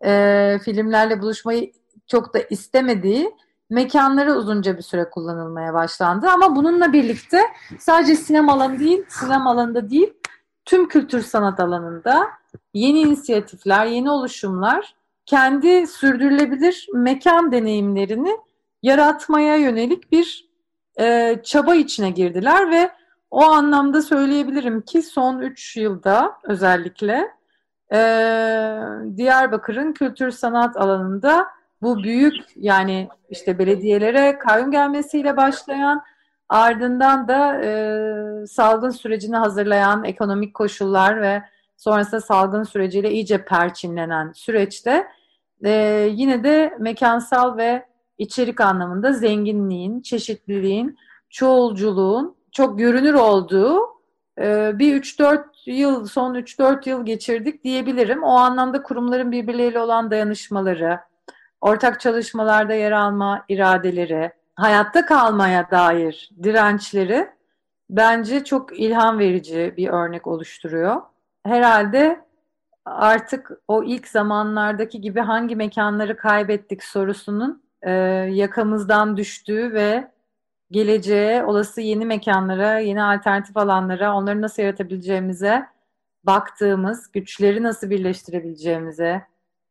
e, filmlerle buluşmayı çok da istemediği mekanları uzunca bir süre kullanılmaya başlandı. Ama bununla birlikte sadece sinema alanı değil, sinema alanında değil, tüm kültür sanat alanında yeni inisiyatifler, yeni oluşumlar kendi sürdürülebilir mekan deneyimlerini yaratmaya yönelik bir e, çaba içine girdiler ve o anlamda söyleyebilirim ki son 3 yılda özellikle e, Diyarbakır'ın kültür sanat alanında bu büyük yani işte belediyelere kayyum gelmesiyle başlayan ardından da e, salgın sürecini hazırlayan ekonomik koşullar ve sonrasında salgın süreciyle iyice perçinlenen süreçte e, yine de mekansal ve içerik anlamında zenginliğin, çeşitliliğin, çoğulculuğun çok görünür olduğu e, bir 3-4 yıl, son 3-4 yıl geçirdik diyebilirim. O anlamda kurumların birbirleriyle olan dayanışmaları, ortak çalışmalarda yer alma iradeleri, hayatta kalmaya dair dirençleri bence çok ilham verici bir örnek oluşturuyor. Herhalde artık o ilk zamanlardaki gibi hangi mekanları kaybettik sorusunun e, yakamızdan düştüğü ve geleceğe, olası yeni mekanlara, yeni alternatif alanlara, onları nasıl yaratabileceğimize baktığımız, güçleri nasıl birleştirebileceğimize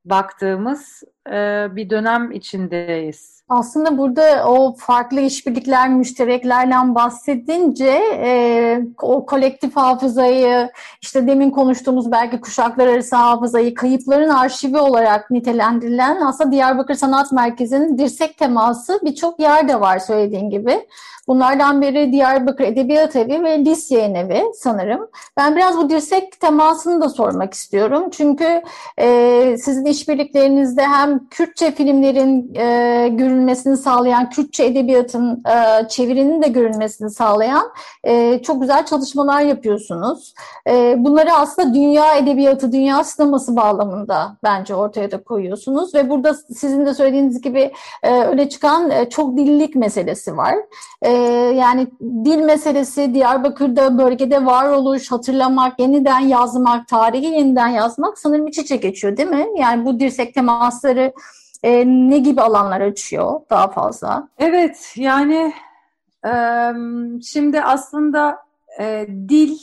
baktığımız e, bir dönem içindeyiz. Aslında burada o farklı işbirlikler, müştereklerden bahsedince e, o kolektif hafızayı, işte demin konuştuğumuz belki kuşaklar arası hafızayı, kayıpların arşivi olarak nitelendirilen aslında Diyarbakır Sanat Merkezi'nin dirsek teması birçok yerde var söylediğin gibi. Bunlardan biri Diyarbakır Edebiyat Evi ve Lisye'nin evi sanırım. Ben biraz bu dirsek temasını da sormak istiyorum. Çünkü e, sizin işbirliklerinizde hem Kürtçe filmlerin e, görünmesini sağlayan, Kürtçe edebiyatın e, çevirinin de görünmesini sağlayan e, çok güzel çalışmalar yapıyorsunuz. E, bunları aslında dünya edebiyatı, dünya sineması bağlamında bence ortaya da koyuyorsunuz. Ve burada sizin de söylediğiniz gibi e, öne çıkan e, çok dillilik meselesi var. E, yani dil meselesi, Diyarbakır'da bölgede varoluş, hatırlamak, yeniden yazmak, tarihi yeniden yazmak sanırım iç içe geçiyor değil mi? Yani bu dirsek temasları e, ne gibi alanlar açıyor daha fazla? Evet, yani e, şimdi aslında e, dil,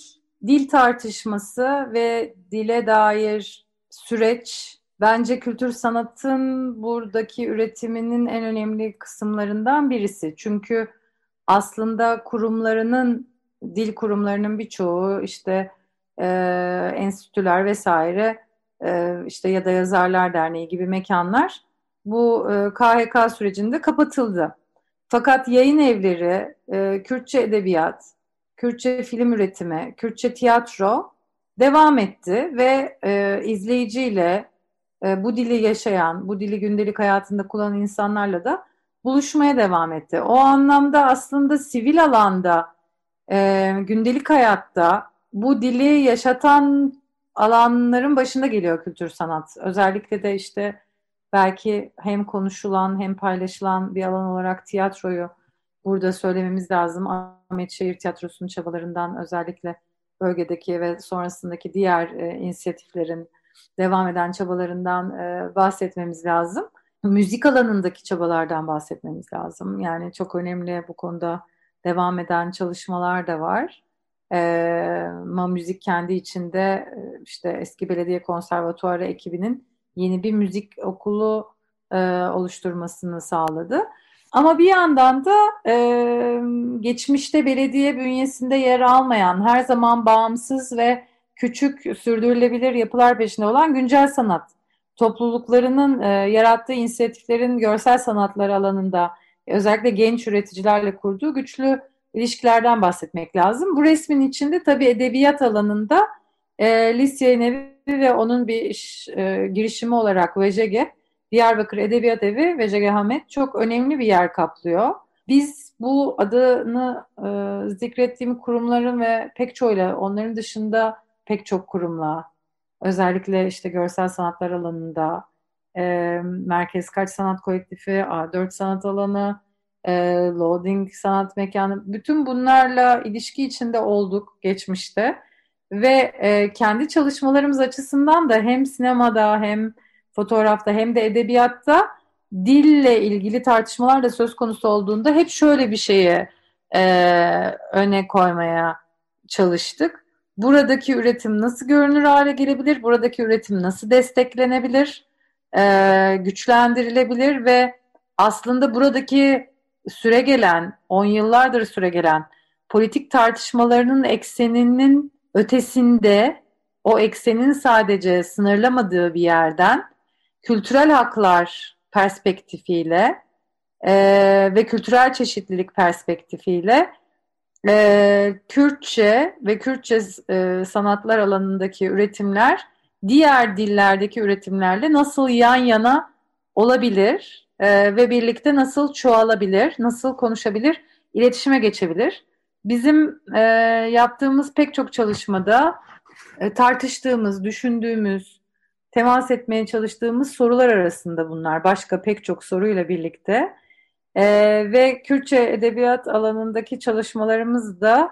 dil tartışması ve dile dair süreç bence kültür sanatın buradaki üretiminin en önemli kısımlarından birisi. Çünkü aslında kurumlarının, dil kurumlarının birçoğu işte e, enstitüler vesaire e, işte ya da Yazarlar Derneği gibi mekanlar bu e, KHK sürecinde kapatıldı. Fakat yayın evleri, e, Kürtçe edebiyat, Kürtçe film üretimi, Kürtçe tiyatro devam etti ve e, izleyiciyle e, bu dili yaşayan, bu dili gündelik hayatında kullanan insanlarla da buluşmaya devam etti. O anlamda aslında sivil alanda, e, gündelik hayatta bu dili yaşatan alanların başında geliyor kültür sanat. Özellikle de işte belki hem konuşulan hem paylaşılan bir alan olarak tiyatroyu burada söylememiz lazım. Ahmet Şehir Tiyatrosu'nun çabalarından özellikle bölgedeki ve sonrasındaki diğer e, inisiyatiflerin devam eden çabalarından e, bahsetmemiz lazım müzik alanındaki çabalardan bahsetmemiz lazım. Yani çok önemli bu konuda devam eden çalışmalar da var. Ee, Ma Müzik kendi içinde e, işte eski belediye konservatuarı ekibinin yeni bir müzik okulu e, oluşturmasını sağladı. Ama bir yandan da e, geçmişte belediye bünyesinde yer almayan, her zaman bağımsız ve küçük sürdürülebilir yapılar peşinde olan güncel sanat topluluklarının e, yarattığı inisiyatiflerin görsel sanatlar alanında özellikle genç üreticilerle kurduğu güçlü ilişkilerden bahsetmek lazım. Bu resmin içinde tabii edebiyat alanında e, Lisya Evi ve onun bir iş, e, girişimi olarak VJG, Diyarbakır Edebiyat Evi VJG Hamet çok önemli bir yer kaplıyor. Biz bu adını e, zikrettiğim kurumların ve pek çoğuyla onların dışında pek çok kurumla Özellikle işte görsel sanatlar alanında e, Merkez Kaç Sanat Kolektifi, A4 Sanat Alanı, e, Loading Sanat Mekanı, bütün bunlarla ilişki içinde olduk geçmişte. Ve e, kendi çalışmalarımız açısından da hem sinemada hem fotoğrafta hem de edebiyatta dille ilgili tartışmalar da söz konusu olduğunda hep şöyle bir şeye e, öne koymaya çalıştık. Buradaki üretim nasıl görünür hale gelebilir, buradaki üretim nasıl desteklenebilir, e, güçlendirilebilir ve aslında buradaki süre gelen, on yıllardır süre gelen politik tartışmalarının ekseninin ötesinde, o eksenin sadece sınırlamadığı bir yerden kültürel haklar perspektifiyle e, ve kültürel çeşitlilik perspektifiyle e, Kürtçe ve Kürtçe e, sanatlar alanındaki üretimler diğer dillerdeki üretimlerle nasıl yan yana olabilir e, ve birlikte nasıl çoğalabilir, nasıl konuşabilir, iletişime geçebilir. Bizim e, yaptığımız pek çok çalışmada e, tartıştığımız, düşündüğümüz, temas etmeye çalıştığımız sorular arasında bunlar. Başka pek çok soruyla birlikte. E, ve Kürtçe edebiyat alanındaki çalışmalarımız da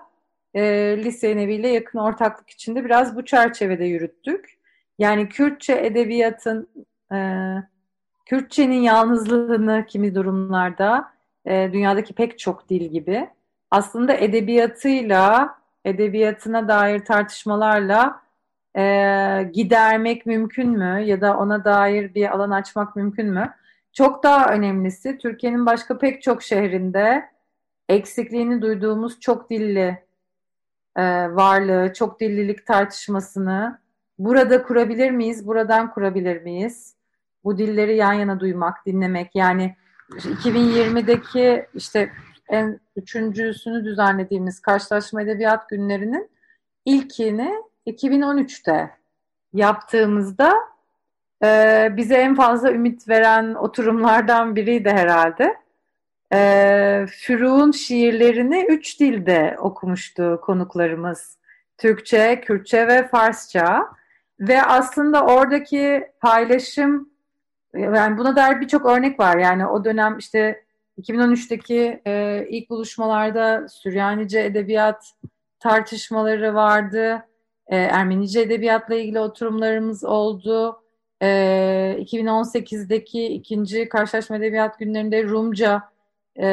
e, Lise Nevi yakın ortaklık içinde biraz bu çerçevede yürüttük. Yani Kürtçe edebiyatın, e, Kürtçenin yalnızlığını kimi durumlarda e, dünyadaki pek çok dil gibi aslında edebiyatıyla, edebiyatına dair tartışmalarla e, gidermek mümkün mü ya da ona dair bir alan açmak mümkün mü? Çok daha önemlisi Türkiye'nin başka pek çok şehrinde eksikliğini duyduğumuz çok dilli e, varlığı, çok dillilik tartışmasını burada kurabilir miyiz, buradan kurabilir miyiz? Bu dilleri yan yana duymak, dinlemek yani 2020'deki işte en üçüncüsünü düzenlediğimiz Karşılaşma Edebiyat Günleri'nin ilkini 2013'te yaptığımızda e, bize en fazla ümit veren oturumlardan biriydi herhalde. E, Füruk'un şiirlerini üç dilde okumuştu konuklarımız. Türkçe, Kürtçe ve Farsça. Ve aslında oradaki paylaşım, yani buna dair birçok örnek var. Yani o dönem işte 2013'teki e, ilk buluşmalarda Süryanice edebiyat tartışmaları vardı. E, Ermenice edebiyatla ilgili oturumlarımız oldu. E, 2018'deki ikinci karşılaşma edebiyat günlerinde Rumca e,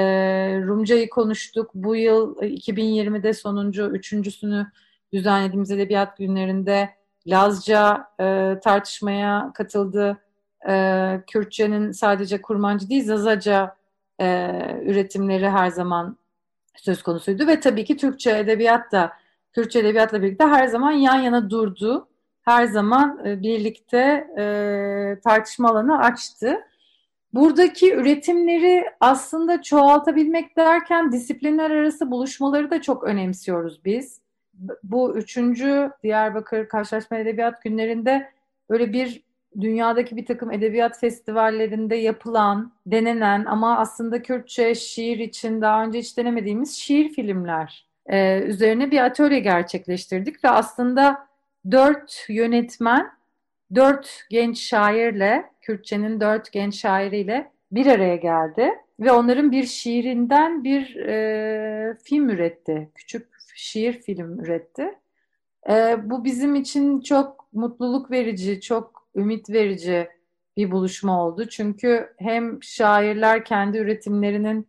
Rumcayı konuştuk. Bu yıl 2020'de sonuncu, üçüncüsünü düzenlediğimiz edebiyat günlerinde Lazca e, tartışmaya katıldı. E, Kürtçenin sadece kurmancı değil, Zazaca e, üretimleri her zaman söz konusuydu ve tabii ki Türkçe edebiyat da Kürtçe edebiyatla birlikte her zaman yan yana durdu. Her zaman e, birlikte e, tartışma alanı açtı. Buradaki üretimleri aslında çoğaltabilmek derken disiplinler arası buluşmaları da çok önemsiyoruz biz. Bu üçüncü Diyarbakır Karşılaşma Edebiyat Günlerinde böyle bir dünyadaki bir takım edebiyat festivallerinde yapılan, denenen ama aslında Kürtçe şiir için daha önce hiç denemediğimiz şiir filmler e, üzerine bir atölye gerçekleştirdik ve aslında dört yönetmen, dört genç şairle, Kürtçenin dört genç şairiyle bir araya geldi ve onların bir şiirinden bir e, film üretti, küçük şiir film üretti. E, bu bizim için çok mutluluk verici, çok ümit verici bir buluşma oldu. Çünkü hem şairler kendi üretimlerinin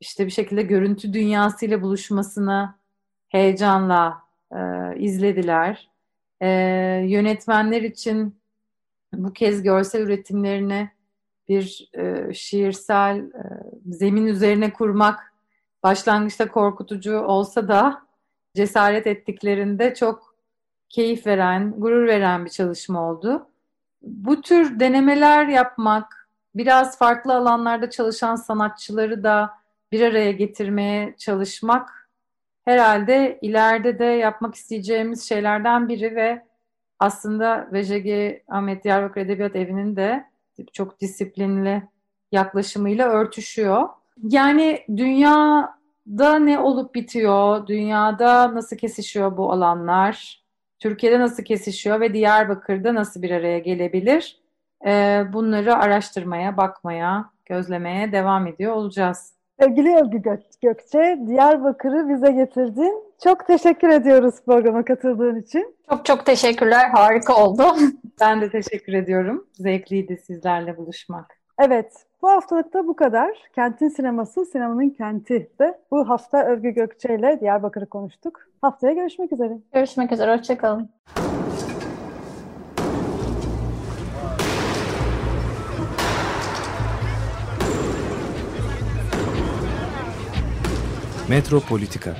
işte bir şekilde görüntü dünyasıyla buluşmasını heyecanla e, izlediler. E, yönetmenler için bu kez görsel üretimlerini bir e, şiirsel e, zemin üzerine kurmak başlangıçta korkutucu olsa da cesaret ettiklerinde çok keyif veren, gurur veren bir çalışma oldu bu tür denemeler yapmak, biraz farklı alanlarda çalışan sanatçıları da bir araya getirmeye çalışmak herhalde ileride de yapmak isteyeceğimiz şeylerden biri ve aslında VJG Ahmet Diyarbakır Edebiyat Evi'nin de çok disiplinli yaklaşımıyla örtüşüyor. Yani dünyada ne olup bitiyor, dünyada nasıl kesişiyor bu alanlar, Türkiye'de nasıl kesişiyor ve Diyarbakır'da nasıl bir araya gelebilir? Ee, bunları araştırmaya, bakmaya, gözlemeye devam ediyor olacağız. Sevgili Övgü Gökçe, Diyarbakır'ı bize getirdin. Çok teşekkür ediyoruz programa katıldığın için. Çok çok teşekkürler, harika oldu. Ben de teşekkür ediyorum. Zevkliydi sizlerle buluşmak. Evet, bu haftalıkta bu kadar. Kentin sineması, sinemanın kenti de. Bu hafta Övgü Gökçe ile Diyarbakır'ı konuştuk. Haftaya görüşmek üzere. Görüşmek üzere, hoşçakalın. Metropolitika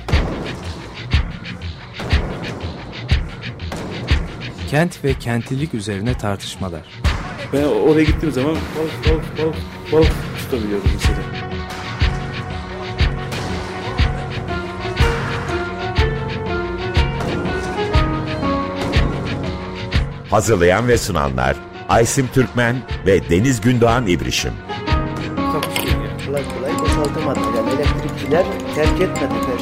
Kent ve kentlilik üzerine tartışmalar. Ben oraya gittiğim zaman balık balık balık balık tutabiliyordum mesela. Hazırlayan ve sunanlar Aysim Türkmen ve Deniz Gündoğan İbrişim. Ya. Kolay kolay boşaltamadı. Yani elektrikçiler terk etmedi.